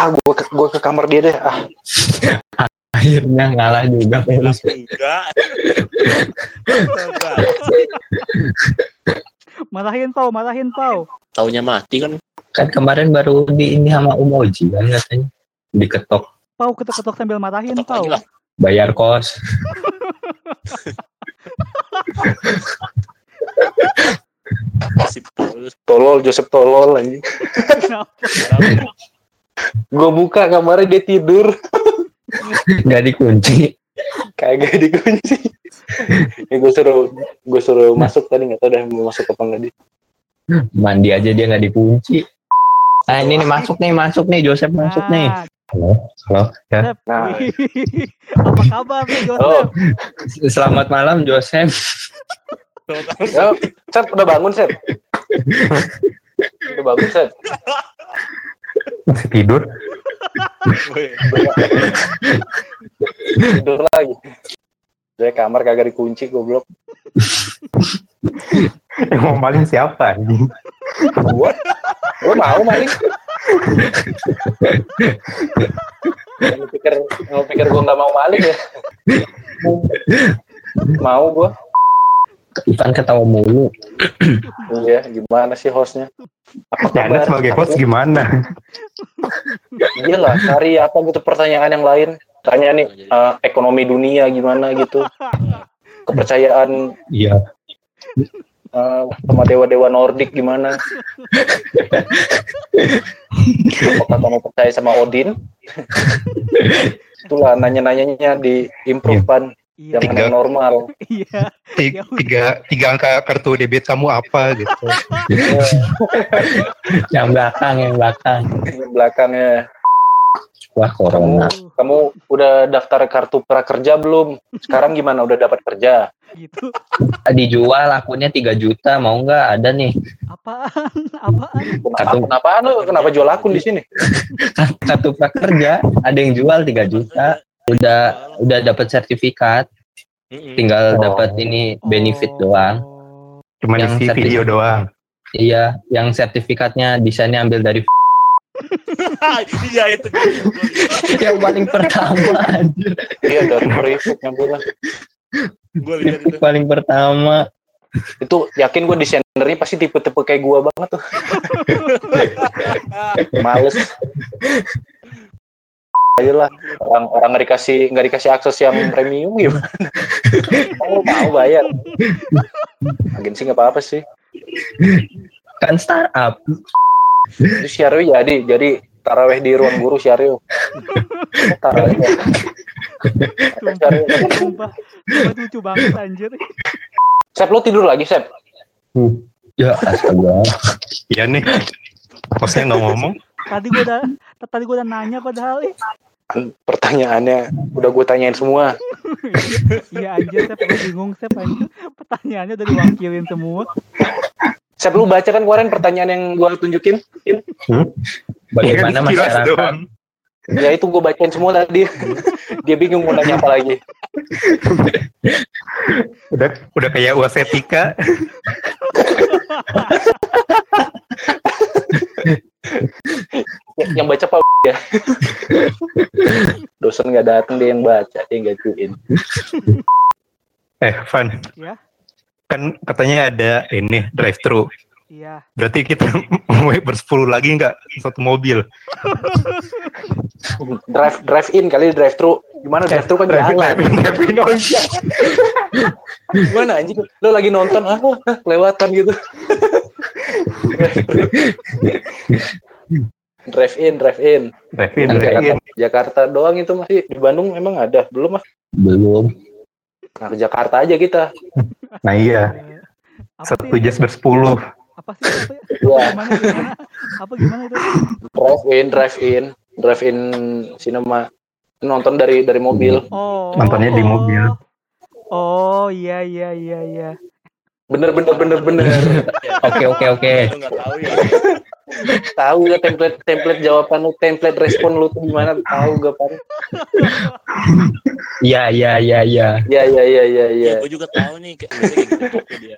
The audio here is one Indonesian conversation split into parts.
ah gue ke, gua ke kamar dia deh ah Akhirnya ngalah juga Felix. Enggak. Enggak. Marahin pau, marahin pau. Taunya mati kan. Kan kemarin baru di ini sama Umoji kan katanya. Diketok Pau ketok-ketok sambil marahin Ketok pau. lagi bayar kos. Si Paulus. tolol Joseph tolol anjing Kenapa? Gue buka kamarnya dia tidur Nggak dikunci. kagak dikunci ya gue suruh gue suruh masuk tadi nggak tahu dah mau masuk apa nggak dia Mandi aja dia nggak dikunci. Nah ini nih masuk nih, masuk nih, Joseph masuk nih. Ah, Halo, halo. Ya. Nah. Apa kabar nih Joseph? oh Selamat malam Joseph. Sep udah bangun Sep udah bangun Sep Masih tidur. Tidur lagi. Dari kamar kagak dikunci goblok. Yang mau maling siapa anjing? gua? Gua mau maling Lu pikir lu pikir gua nggak mau maling ya? Mau gua Ivan ketawa mulu. iya gimana sih hostnya? Apa Ya, Anda sebagai host gimana? iya lah cari apa gitu pertanyaan yang lain. Tanya nih eh, ekonomi dunia gimana gitu. Kepercayaan Iya. eh, sama dewa-dewa Nordik gimana. Apakah kamu percaya sama Odin? Itulah nanya-nanyanya di improve pan Iya. yang Tiga. yang normal Iya. Tiga, Ya udah. tiga, tiga angka kartu debit kamu apa gitu? Yang belakang, yang belakang. belakangnya Wah corona. kamu udah daftar kartu prakerja belum sekarang gimana udah dapat kerja Gitu. Dijual akunnya 3 juta, mau nggak? Ada nih. Apaan? Apaan? Kartu kenapa lu kenapa jual akun di sini kartu prakerja, ada yang jual 3 juta. Udah udah dapat sertifikat, tinggal Oh. dapat ini benefit Oh. doang. Cuma Yang isi sertifikat. video doang. Iya, yang sertifikatnya desainnya ambil dari Iya itu. yang paling pertama anjir. iya dari private yang Gue lihat itu. paling pertama itu yakin gue desainernya pasti tipe-tipe kayak gua banget tuh males ayolah orang orang nggak dikasih nggak dikasih akses yang premium gimana mau mau bayar agensi nggak apa-apa sih kan startup. itu syariah jadi jadi taraweh di ruang guru syariah taraweh Sumpah. Sumpah. Sumpah lucu banget anjir. Sep lo tidur lagi Sep Ya astaga. Iya nih. Hostnya nggak ngomong. Tadi gua udah tadi gua udah nanya padahal eh. Kan pertanyaannya udah gue tanyain semua. Iya anjir, saya perlu bingung saya. Pertanyaannya udah diwakilin semua. Sep lu baca kan kemarin pertanyaan yang gue tunjukin? Bagaimana Iya, masyarakat? ya itu gue bacain semua tadi. Dia bingung mau nanya apa lagi. Udah udah kayak wasetika. Ya, yang baca pak ya dosen nggak datang dia yang baca dia yang gajuin Eh, Van. Ya. Kan katanya ada ini drive thru. Iya. Berarti kita mau bersepuluh lagi nggak satu mobil? drive drive in kali drive thru gimana drive thru kan Drive in, jalan drive in, drive in. Oh, iya. gimana anjing lo lagi nonton ah ah, kelewatan gitu drive in drive in Drive in, drive in. Jakarta, doang itu masih di Bandung memang ada belum mas belum. nah ke Jakarta aja kita Nah iya, satu jazz bersepuluh. Apa sih? Apa, Wah. gimana, gimana? Apa gimana itu? drive in drive in drive in cinema nonton dari dari mobil Oh. Nontonnya di oh. mobil. Oh, iya iya iya iya. bener bener bener bener Oke oke oke. Lu tahu ya. ya template template jawaban lu template respon lu tuh gimana tahu gak pan Iya iya iya iya. ya ya ya ya ya Gue juga tahu nih kayak gitu tuh dia.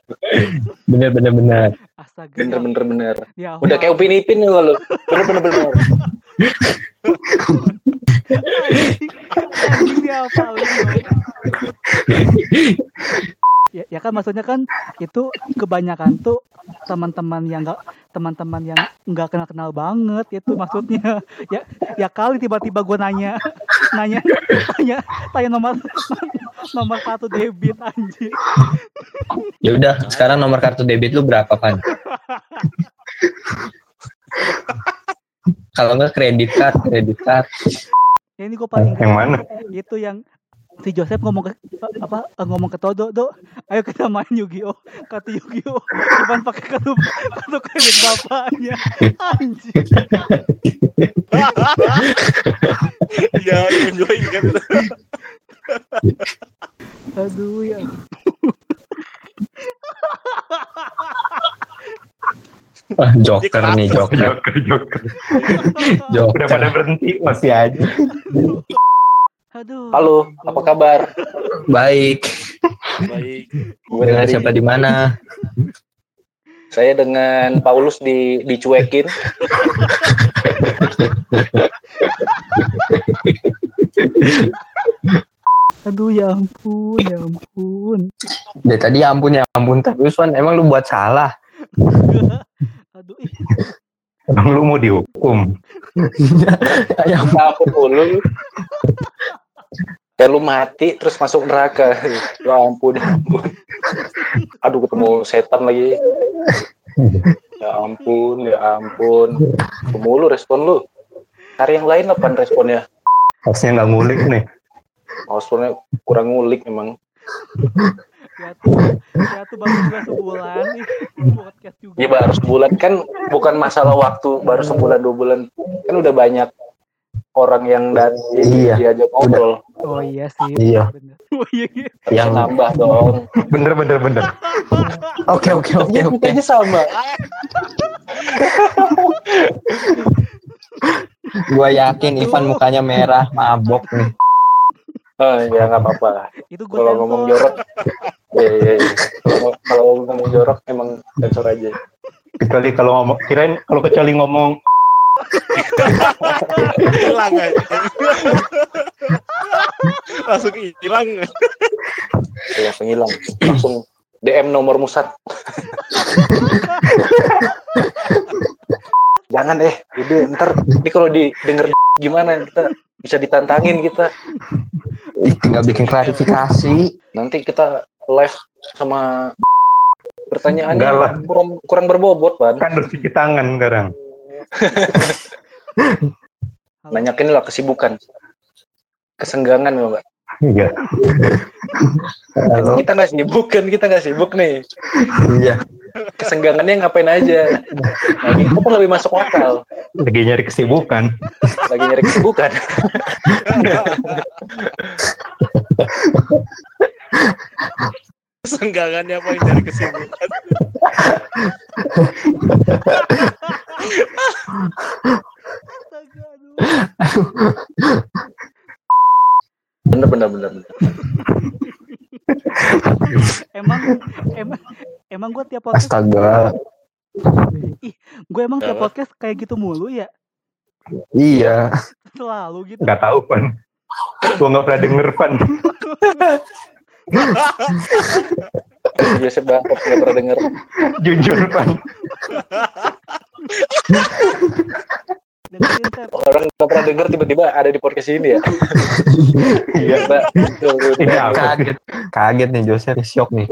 Bener bener bener. Astaga. bener bener bener Ya, udah kayak upin ipin nih lu bener bener bener ya, ya kan maksudnya kan itu kebanyakan tuh teman-teman yang enggak teman-teman yang nggak kenal kenal banget itu maksudnya ya ya kali tiba-tiba gue nanya nanya tanya tanya nomor nomor kartu debit anjing Ya udah, sekarang nomor kartu debit lu berapa, Pan? Kalau nggak kredit card, kredit card. ya ini gue paling Yang mana? itu yang si Joseph ngomong ke apa eh, ngomong ke Todo do ayo kita main Yu-Gi-Oh kartu Yu-Gi-Oh cuman pakai kartu kartu kredit bapaknya anjing Iya, enjoy kan. aduh ya Wah, joker nih, joker. Joker, Joker. Joker. Udah pada berhenti, masih aja. Aduh Halo, apa kabar? Baik. Baik. Gue Dengan siapa di mana? Saya dengan Paulus di dicuekin. aduh ya ampun ya ampun Dari tadi ya ampun ya ampun terus, Pan. Emang lu buat salah? aduh Emang lu mau dihukum? Ya Apa dulu? Kayak lu mati terus masuk neraka. Ya ampun, ya ampun. Aduh ketemu setan lagi. Ya ampun, ya ampun. Mulu respon lu. Cari yang lain apa responnya? Harusnya nggak ngulik nih. Responnya kurang ngulik emang. ya tuh ya tuh baru juga sebulan ih podcast juga Ya baru sebulan kan bukan masalah waktu baru sebulan dua bulan kan udah banyak orang yang dan Iya. diajak ngobrol oh iya sih Iya. bener. oh iya iya Yang- nambah dong Bener, bener, bener. Oke, oke, oke, oke. mukanya sama Gua yakin Ivan mukanya merah, mabok nih. oh, ya nggak apa-apa itu gue kalau ngomong jorok ya, ya, ya. Kalau- kalau ngomong jorok emang sensor aja Kecuali kalau ngomong, kirain kalau kecuali ngomong Hilang aja. Langsung hilang. ya penghilang langsung DM nomor musat jangan deh ide ntar ini kalau didengar gimana kita bisa ditantangin kita tinggal bikin klarifikasi. nanti kita live sama pertanyaannya kurang kurang berbobot ban kan cuci tangan sekarang. Halo. nanyakin lah kesibukan kesenggangan ya mbak Iya. Halo. kita nggak sibuk kan kita nggak sibuk nih Iya. kesenggangannya ngapain aja nah, kita kan lebih masuk akal Lagi nyari kesibukan. lagi nyari kesibukan Senggangannya apa yang dari kesibukan? Bener bener bener, bener. emang emang emang gue tiap podcast Astaga. gue emang tiap podcast kayak gitu mulu ya Iya. selalu gitu Nggak tahu, Pan. Gua nggak pernah denger, Pan. biasa banget nggak pernah denger Jujur, Pan. orang nggak pernah denger tiba-tiba ada di podcast ini ya Iya. Mbak. Ini apa? Kaget. Kaget nih Joseph, shock nih.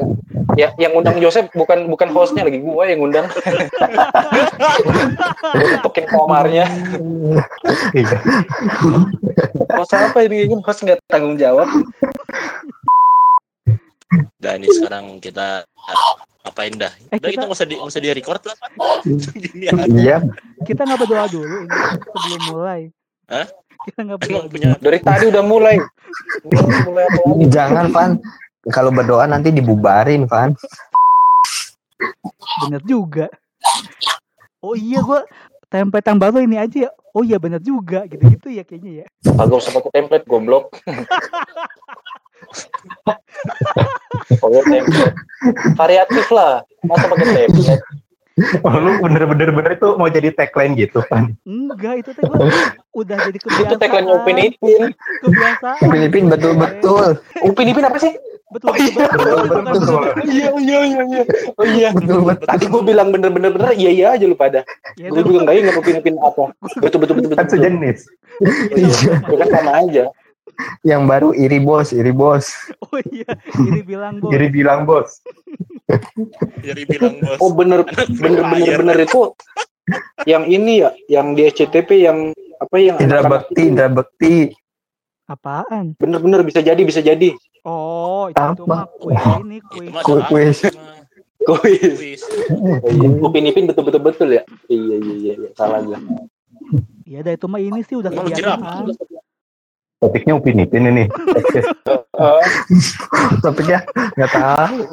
ya yang undang Joseph bukan bukan hostnya lagi gue yang undang gue tutukin kamarnya Iya. host apa ini host nggak tanggung jawab Dan ini sekarang kita apain dah? Eh, Udah kita- nggak usah di nggak usah di record lah. Gini aja. Iya. kita nggak berdoa dulu ini sebelum mulai Hah? kita nggak berdoa punya dari tadi udah mulai mulai apa Jangan, Van. Kalau berdoa nanti dibubarin, Van. bener juga oh iya gue template yang baru ini aja ya oh iya bener juga gitu gitu ya kayaknya ya kagak usah pakai template goblok Template variatif lah masa pakai template Oh, lu bener-bener bener itu mau jadi tagline gitu kan? Enggak, itu teh gua udah jadi kebiasaan. Itu tagline Upin Ipin. Kebiasaan. Upin Ipin betul-betul. Upin Ipin apa sih? Betul, betul, betul, betul, betul. Iya, iya, iya, iya. Oh iya. Betul betul. Tadi gue bilang bener-bener bener, iya iya aja lu pada. Ya, Gue itu juga nggak ingat Upin Ipin apa. Betul betul betul Kan betul. sejenis. Iya. Ya kan sama aja. Yang baru iri bos, iri bos. Oh iya, ini bilang bos. Jadi bilang bos. Jadi bilang bos. Oh bener bener bener bener itu yang ini ya, yang di SCTV yang apa yang Indra Bekti. Indra Bekti. Apaan? bener-bener bisa jadi bisa jadi Oh, itu Apa? mah kue ini Itu kue. mah Kuis. Upin Ipin betul betul betul ya iya iya iya, iya. salah gue Iya, dah itu mah ini sih udah kebiasaan. Topiknya Upin Ipin ini. Topiknya nggak tahu.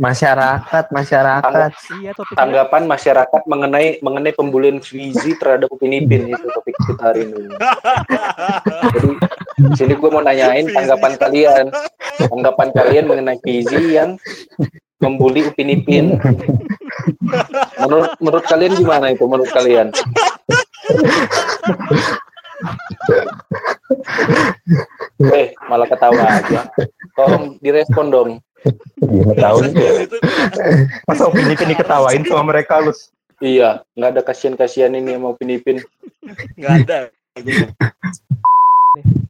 Masyarakat, masyarakat. Iya, tanggapan masyarakat mengenai mengenai pembulian Fizi terhadap Upin Ipin itu topik kita hari ini. Jadi di sini gue mau nanyain tanggapan kalian. Tanggapan kalian mengenai Fizi yang membuli Upin Ipin menurut menurut kalian gimana itu? Menurut kalian eh malah ketawa aja tolong direspon dong Iya nggak tahu. Itu Masa Upin Ipin diketawain sama mereka lu? iya nggak ada kasihan kasihan ini sama Upin Ipin nggak ada.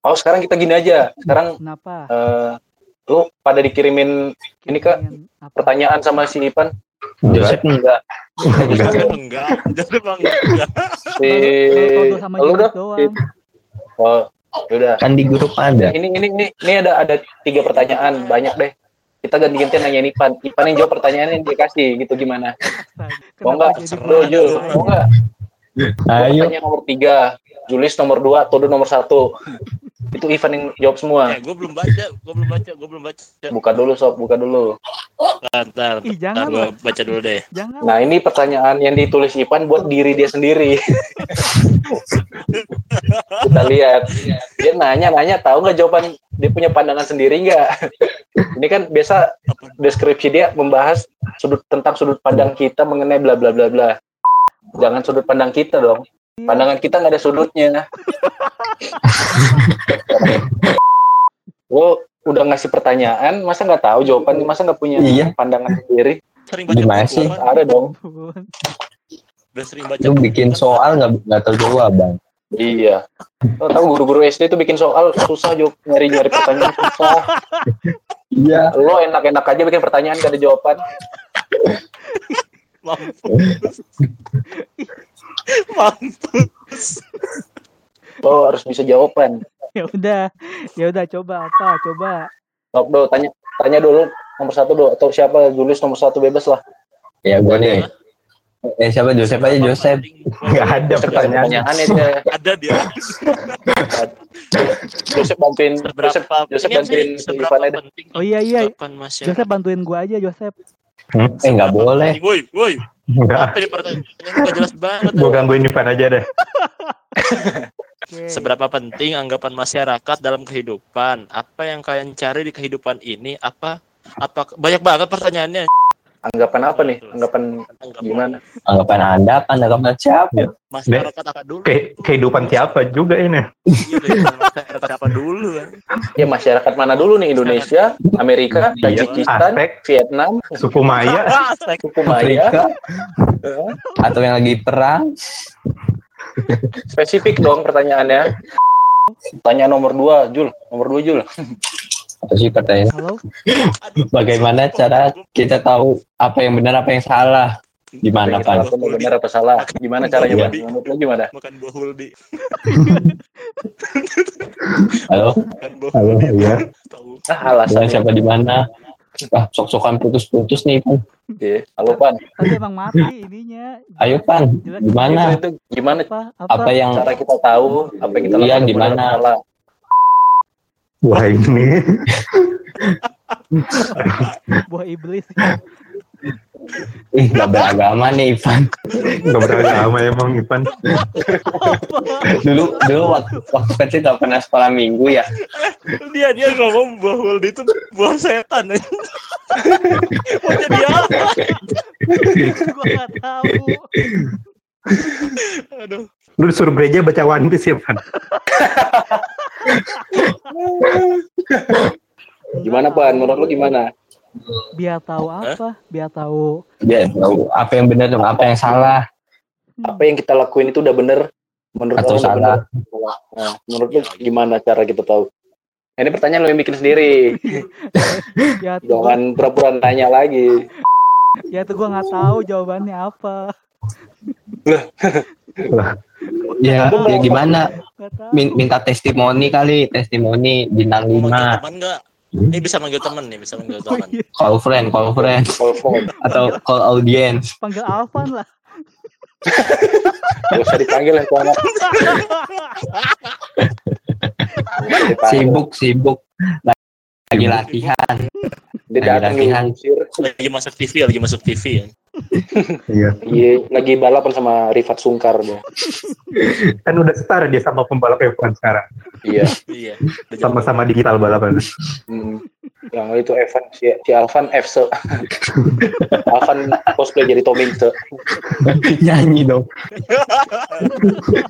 oh sekarang kita gini aja sekarang Kenapa? eh lu pada dikirimin ini kak apa? pertanyaan sama si Ipan Joseph enggak. Jadi enggak. Enggak. si Baru- baru Todo sama lu dah oh udah Kan di grup ada. ini ini ini ini ada ada tiga pertanyaan. Banyak deh. Kita ganti-gantian nanya Ipan. Ipan yang jawab pertanyaannya yang dia kasih gitu gimana? Mau nggak? jadi seru Jul mau nggak? Ayo. tanya nomor tiga. Julius nomor dua Todo nomor satu. Itu Ivan yang jawab semua. Ya, gue belum baca, gue belum baca, gue belum baca. buka dulu sob buka dulu Ntar, Ih, ntar jangan gue baca dulu deh. Jangan. Nah ini pertanyaan yang ditulis Ipan buat diri dia sendiri. Kita lihat. Dia nanya-nanya tahu nggak jawaban dia punya pandangan sendiri nggak? Ini kan biasa deskripsi dia membahas sudut tentang sudut pandang kita mengenai bla bla bla bla. Jangan sudut pandang kita dong. Pandangan kita nggak ada sudutnya. Lo udah ngasih pertanyaan, masa nggak tahu jawaban? Masa nggak punya Iya. pandangan sendiri? Sering baca Gimana sih? Ada dong. Udah sering baca Lu bikin soal nggak nggak tahu jawaban. Iya. Lo tahu guru-guru SD itu bikin soal susah jawab nyari-nyari pertanyaan susah. Iya. Lo enak-enak aja bikin pertanyaan gak ada jawaban. Mampus. Mampus. Lo harus bisa jawaban. Ya udah. Ya udah coba apa? Coba. Sok do tanya tanya dulu nomor satu do atau siapa Julius nomor satu bebas lah. Ya gue nih. Eh siapa Joseph aja Joseph. Nggak ada pertanyaan. Ada dia. Joseph bantuin Joseph Seberapa Joseph bantuin Ivan aja. Oh iya iya. Joseph bantuin gua aja Joseph. Eh nggak boleh. Woi, woi. Enggak. Apa ini pertanyaan jelas banget. Gue gangguin Ivan aja deh. Oke. Seberapa penting anggapan masyarakat dalam kehidupan? Apa yang kalian cari di kehidupan ini? Apa apa banyak banget pertanyaannya. Anggapan apa nih? Anggapan Anggapan gimana? Anggapan anda apa? Anggapan siapa? Masyarakat apa dulu? Ke kehidupan siapa juga ini? Masyarakat apa dulu? Ya masyarakat mana dulu nih? Indonesia, Amerika, Iya, Tajikistan, Vietnam, suku Maya. Suku Maya. Afrika atau yang lagi perang? Spesifik dong pertanyaannya. Tanya nomor dua, Jul. Nomor dua, Jul. Apa sih pertanyaan? Halo. Bagaimana cara kita tahu apa yang benar apa yang salah? Gimana Pan? lakukan benar apa salah? Gimana caranya. Pan? Menurut lo gimana? Makan buah huldi. Halo? Halo, huldi. iya. Tahu. Ah, Dengan alasannya. siapa di mana? Wah, sok-sokan putus-putus nih, Pan. Iya. Halo, Pan. Tadi emang mati ininya. Ayo, Pan. Gimana? Itu, itu gimana Apa? Apa? Apa yang cara kita tahu apa yang kita Iya, lakukan gimana? benar atau salah? Wah ini. Buah iblis. Ih nggak beragama nih, Ivan. Gak beragama emang Ivan. Dulu dulu waktu, waktu kecil gak pernah sekolah minggu ya. Dia dia ngomong buah huldi itu buah setan. Mau jadi apa? Gua nggak tahu. Aduh. Lu disuruh gereja baca One Piece ya, Pan? Gimana Pan? Menurut lu gimana? Biar tahu apa? Biar tahu. Biar tahu apa yang benar dan apa yang salah Hmm. Apa yang kita lakuin itu udah bener? Menurut atau salah. Nah, menurut lu gimana cara kita tahu? Ini pertanyaan lu yang bikin sendiri. Ya Jangan pura-pura nanya lagi. ya tuh gua nggak tahu jawabannya apa. Ya, ya gimana? Minta testimoni kali, testimoni bintang Mau manggil 5. teman enggak? Ini bisa manggil teman nih, bisa manggil Oh, teman. iya. Call friend, call friend Call phone. atau call audience. Panggil Alvan lah. Gak usah dipanggil tuh anak. Sibuk, sibuk. Lagi latihan. Dia lagi latihan. Lagi masuk TV, lagi masuk TV ya. Iya. Iya, lagi balapan sama Rifat Sungkar dia. Kan udah setara dia sama pembalap F1 sekarang. Iya. Iya. Sama-sama digital balapan. Hmm. Yang itu Evan si, si Alvan FC. Alvan cosplay jadi Tomingse. Nyanyi dong.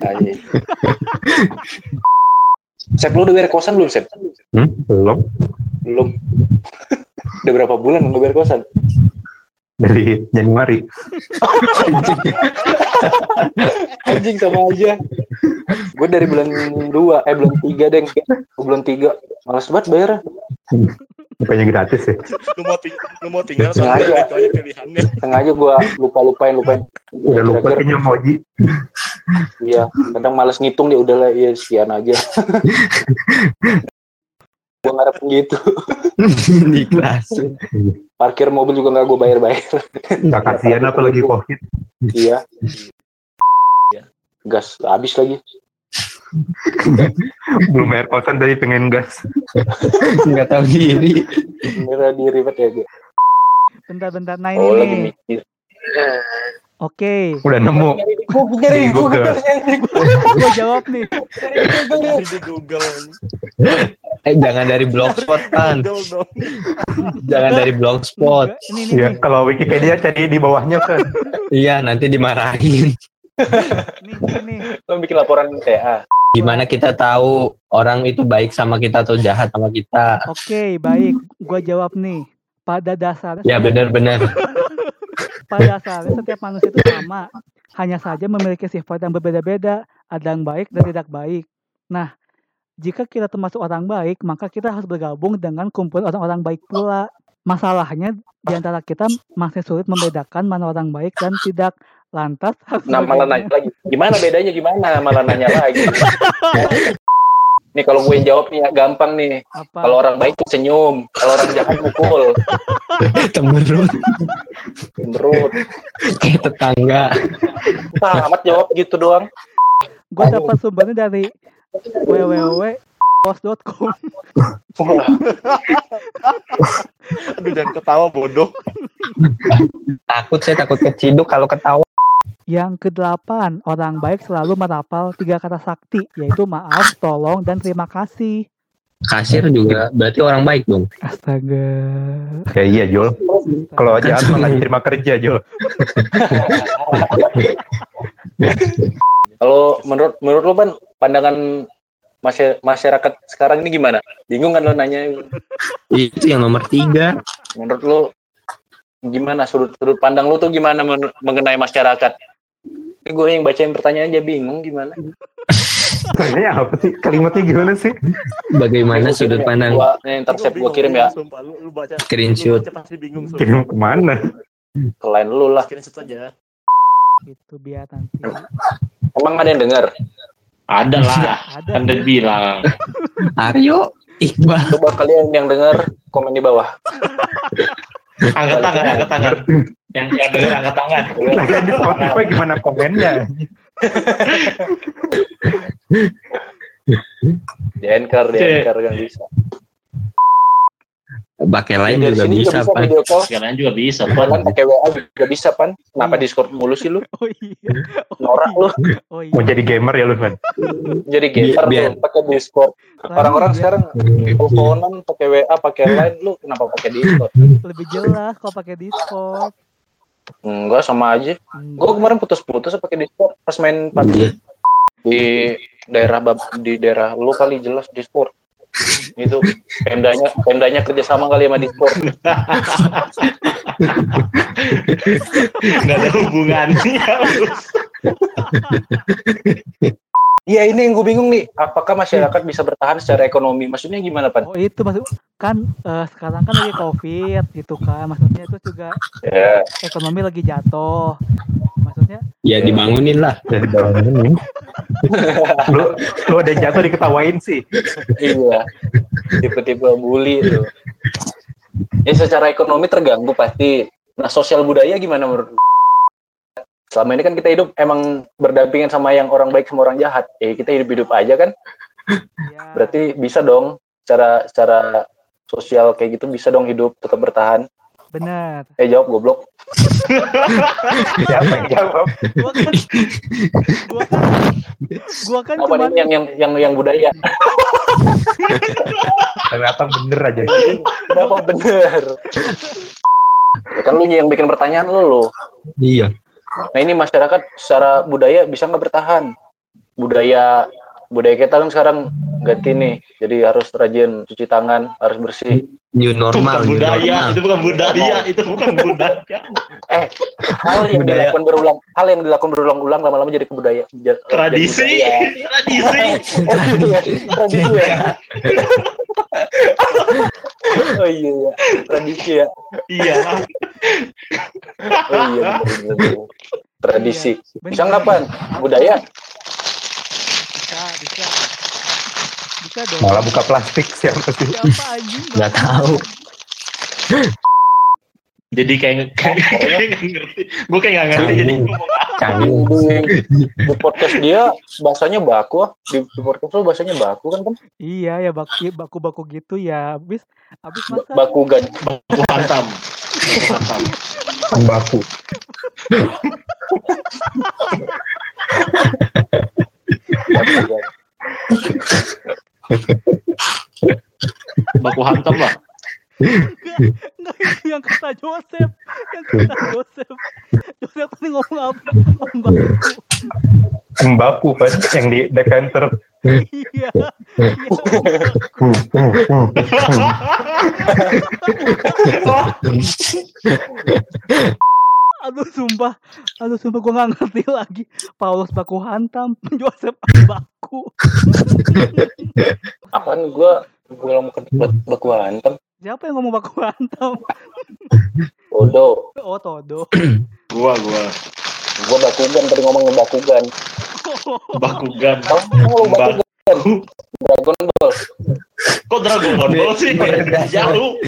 Aja. Sep lu udah bayar kosan belum Sep? Hmm? Belum. Belum. udah berapa bulan lu bayar kosan? Dari Januari. Anjing sama aja. Gue dari bulan 2, eh bulan 3 deng. Bulan 3. Males banget bayar. Bukannya gratis ya. Lu mau ting lu mau tinggal sama itu aja pilihannya. Sengaja gue lupa-lupain, lupain. Udah lupa kayaknya Moji. Iya, kadang males ngitung dia udahlah ya sekian aja. gue ngarep gitu. Di kelas. Parkir mobil juga nggak gue bayar-bayar. Nggak kasihan apalagi Covid. iya. Iya. Gas habis lagi. Belum bayar kosan dari pengen gas. Nggak tahu diri. Mira di ribet ya gue. Bentar-bentar. Nah ini Oh lagi nih. mikir. Oke. Udah nemu. Nyari Di Google. Gua jawab nih. Di Google. Eh jangan dari blogspot kan. Jangan dari blogspot. Ini. Ya, kalau Wikipedia cari di bawahnya kan. Iya nanti dimarahin. Nih, nih, nih. Lo bikin laporan TA. Gimana kita tahu orang itu baik sama kita atau jahat sama kita? Oke, baik. Gua jawab nih. Pada dasarnya Ya benar-benar. pada dasarnya setiap manusia itu sama. Hanya saja memiliki sifat yang berbeda-beda. Ada yang baik dan tidak baik. Nah, jika kita termasuk orang baik, maka kita harus bergabung dengan kumpulan orang-orang baik pula. Masalahnya di antara kita masih sulit membedakan mana orang baik dan tidak. Lantas harus Nah malah nanya lagi. Gimana bedanya gimana? Malah nanya lagi. nih kalau gue yang jawab nih ya, gampang nih. apa? Kalau orang baik tuh senyum, kalau orang jahat mukul, Temerut menurut. kayak tetangga. Ah, amat jawab gitu doang. Gue dapat sumbernya dari www.pos.com. Aduh jangan ketawa bodoh. Takut saya takut keciduk kalau ketawa. Yang kedelapan, orang baik selalu merapal tiga kata sakti, yaitu maaf, tolong, dan terima kasih. Kasir juga berarti orang baik dong. Astaga. Ya iya Jol. Kalau jahat malah terima kerja Jol. Kalau menurut menurut lo kan pandangan masy- masyarakat sekarang ini gimana? Bingung kan lo nanya? Itu yang nomor tiga. Menurut lo gimana sudut sudut pandang lo tuh gimana men- mengenai masyarakat? Ini gue yang bacain pertanyaan aja bingung gimana. Ini apa sih? Kalimatnya gimana sih? Bagaimana sudut pandang Gua, nih, ntar Sep gue kirim ya Sumpah, lu, lu baca. screenshot? Lu baca pasti bingung. Sumpah. Kirim ke mana? ke lain lu lah. Screenshot aja. Itu biar nanti. Emang ada yang denger? Ada lah, Ada. kan udah bilang. Aryo Iqbal. Coba kalian yang denger komen di bawah. Angkat tangan, angkat tangan. Yang yang denger angkat tangan. Lagi di Spotify gimana komennya? Di anchor, di anchor kan bisa. Pakai lain Dari juga sini bisa, Pan. video call. Sekalian juga bisa, Pan Pan. pakai WA juga bisa pan. Kenapa Discord mulu sih lu? Oh iya. Oh, Norak iya. lu. Oh iya. Mau jadi gamer ya lu kan? Jadi gamer Biar- lu pakai Discord. Orang-orang sekarang teleponan pakai WA, pakai Line, lu kenapa pakai Discord? lebih jelas kalau pakai Discord. Enggak sama aja. Hmm. Gue kemarin putus-putus pakai Discord pas main Iya. PUBG di daerah bab- di daerah lu kali jelas Discord. Itu pendanya pendanya kerjasama kali sama Discord. Nggak ada hubungannya. Iya ini yang gue bingung nih. Apakah masyarakat bisa bertahan secara ekonomi? Maksudnya gimana pan? Oh itu maksud kan eh, sekarang kan lagi covid gitu kan maksudnya itu juga Ya, ekonomi lagi jatuh maksudnya Ya dibangunin lah. Jadi bangunin. lu lu ada jatuh diketawain sih. iya. Tipe-tipe bully itu. Ya secara ekonomi terganggu pasti. Nah sosial budaya gimana menurut? Lu? Selama ini kan kita hidup emang berdampingan sama yang orang baik sama orang jahat. Eh kita hidup-hidup aja kan. ya Berarti bisa dong secara secara sosial kayak gitu bisa dong hidup tetap bertahan. benar Eh jawab goblok. Siapa yang jawab? gua kan gua kan gua kan Apa cuman yang yang yang yang budaya? Ternyata bener aja. Kenapa bener? Kan lu yang bikin pertanyaan lu lo. Iya. Nah ini masyarakat secara budaya bisa nggak bertahan? Budaya budaya kita kan sekarang ganti nih, jadi harus rajin cuci tangan, harus bersih. New Itu normal, bukan new budaya, normal. itu bukan budaya, itu bukan budaya. Hal yang Budaya. dilakukan berulang, hal yang dilakukan berulang-ulang lama-lama jadi kebudayaan. jadi Tradisi, budaya. tradisi. tradisi ya. oh iya ya, tradisi ya. Iya. Oh iya, bener, bener, bener. tradisi. Bisa nggak pan? Budaya? bisa bisa bisa dong Malah buka plastik siapa sih? siapa Nggak tahu. Jadi kayak kayak nggak ngerti. Gue kayak nggak ngerti jadi Canggung. Di, podcast dia bahasanya baku ah. Di, di podcast lu bahasanya baku kan kan? iya ya baku baku baku gitu ya abis abis masa Baku gan. baku hantam. Baku hantam. Baku. Baku hantam lah. Enggak itu yang kata Joseph yang kata Joseph. Joseph tadi ngomong apa? Om baku Mbaku kan yang di decanter. iya. Iya. Aduh sumpah. Aduh sumpah gue nggak ngerti lagi. Paulus baku hantam Joseph baku Apaan gua gua mau ke baku hantem. siapa yang ngomong baku hantam Bodoh. oh Todo Gua gua Gua bakugan tadi ngomong bakugan. bakugan. Lu bakugan. Dragon Ball. Kok Dragon Ball sih? Jauh.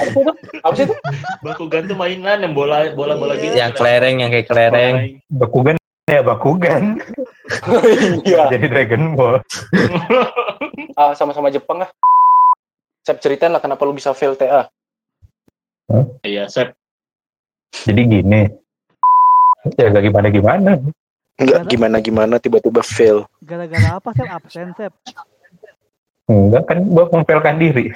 Apa sih itu? Bakugan tuh mainan yang bola bola bola gitu. Yang kelereng, yang kayak kelereng. Bakugan ya Bakugan. Iya. Jadi Dragon Ball. Ah, sama-sama Jepang ah. Sep ceritain lah kenapa lu bisa fail TA. Iya, Sep. Jadi gini. Ya gak gimana-gimana. Enggak gimana-gimana tiba-tiba fail. gara-gara apa Sep absen Sep Enggak kan gua memfailkan diri.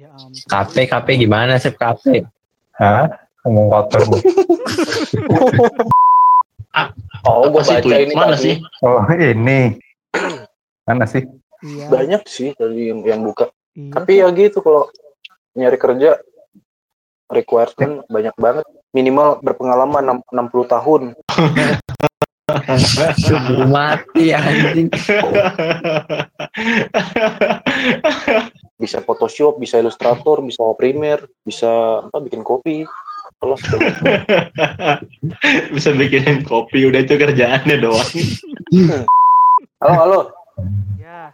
ya ampun KP, KP gimana sih KP? Hah? Ngomong kotor gua. Oh, gua sih baca tweet? ini Mana tadi. sih? Oh ini. Mana sih? iya Banyak sih tadi yang, yang buka. iya Tapi ya gitu kalau nyari kerja requirement banyak banget. Minimal berpengalaman enam- 60 tahun. Keburu mati anjing. Bisa Photoshop, bisa Illustrator, bisa Premiere, bisa apa bikin kopi. Kelas. Bisa bikinin kopi udah itu kerjaannya doang. Halo, halo. ya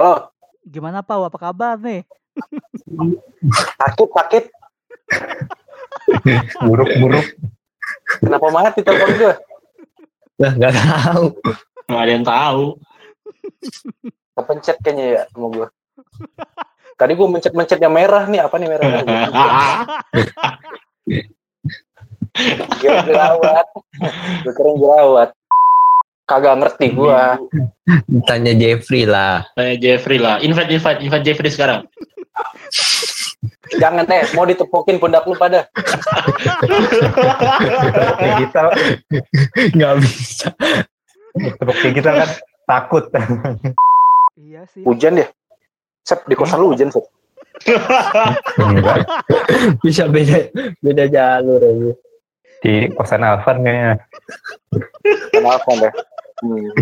Halo. gimana Pau apa kabar nih Sakit, sakit. Buruk-buruk. Kenapa mati telepon gue? Lah nggak tahu. Nggak ada yang tahu. Kepencet kayaknya ya sama gue. Tadi gue mencet-mencet yang merah nih, apa nih merah? Gue jerawat. Gue kira jerawat. Kagak ngerti gua. Tanya Jeffrey lah. Tanya Jeffrey lah. Invite, invite, invite Jeffrey sekarang. Jangan teh, mau ditepukin pundak lu pada. Tepuk digital, Nggak bisa. tepuk digital kan takut. Iya sih. Hujan ya? Sep, di kosan lu hujan, Sep. Bisa beda beda jalur aja. Di kosan Alvan kayaknya. Kenapa deh? Hmm.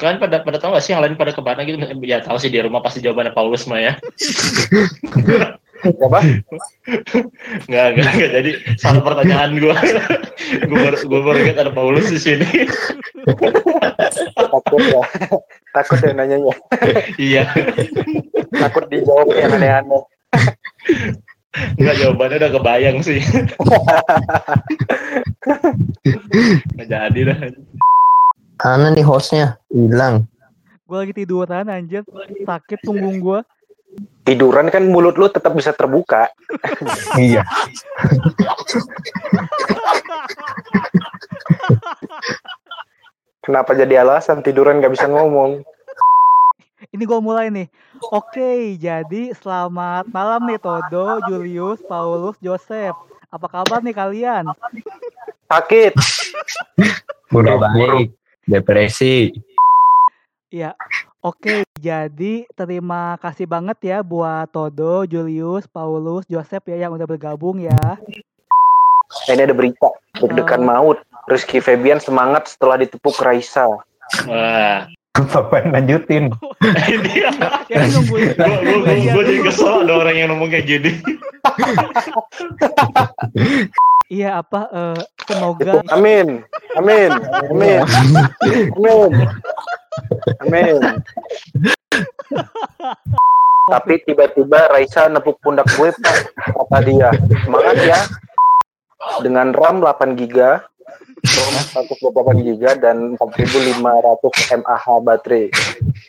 Kalian pada pada tahu gak sih yang lain pada ke mana gitu? Ya tahu sih di rumah pasti jawabannya Paulus mah ya. Apa? Enggak, enggak, enggak. Jadi salah pertanyaan gua. gua baru gua baru ingat ada Paulus di sini. Takut ya. Takut ya nanyanya. iya. Takut dijawab yang aneh-aneh. Enggak jawabannya udah kebayang sih. Nggak jadi dah. Mana nih hostnya? Hilang. Gue lagi tiduran anjir. Sakit punggung gue. Tiduran kan mulut lu tetap bisa terbuka. Iya. Kenapa jadi alasan tiduran gak bisa ngomong? Ini gue mulai nih. Oke, jadi selamat malam nih Todo, Julius, Paulus, Joseph. Apa kabar nih kalian? Sakit. Udah Buruk, buruk. baik. Depresi. Ya, oke. Jadi terima kasih banget ya buat Todo, Julius, Paulus, Joseph ya yang udah bergabung ya. Ini ada berita. Deg-degan maut. Rizky Febian semangat setelah ditepuk Raisa. Wah. Apa lanjutin? Gua jadi kesel ada orang yang ngomong kayak gini. Iya apa? eh, semoga Amin. Amin. Amin. Amin. Amin. Tapi tiba-tiba Raisa nepuk pundak gue, Pak. Kata dia, semangat ya. Dengan RAM 8 GB, ROM 128 GB dan 4500 mAh baterai.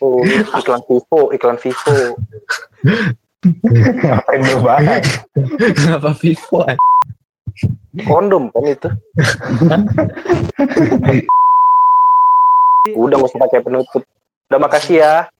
Oh, iklan Vivo, iklan Vivo. Ngapain lu bahas? Kenapa Vivo? Kondom kan itu. Udah nggak usah pakai penutup. Udah makasih ya.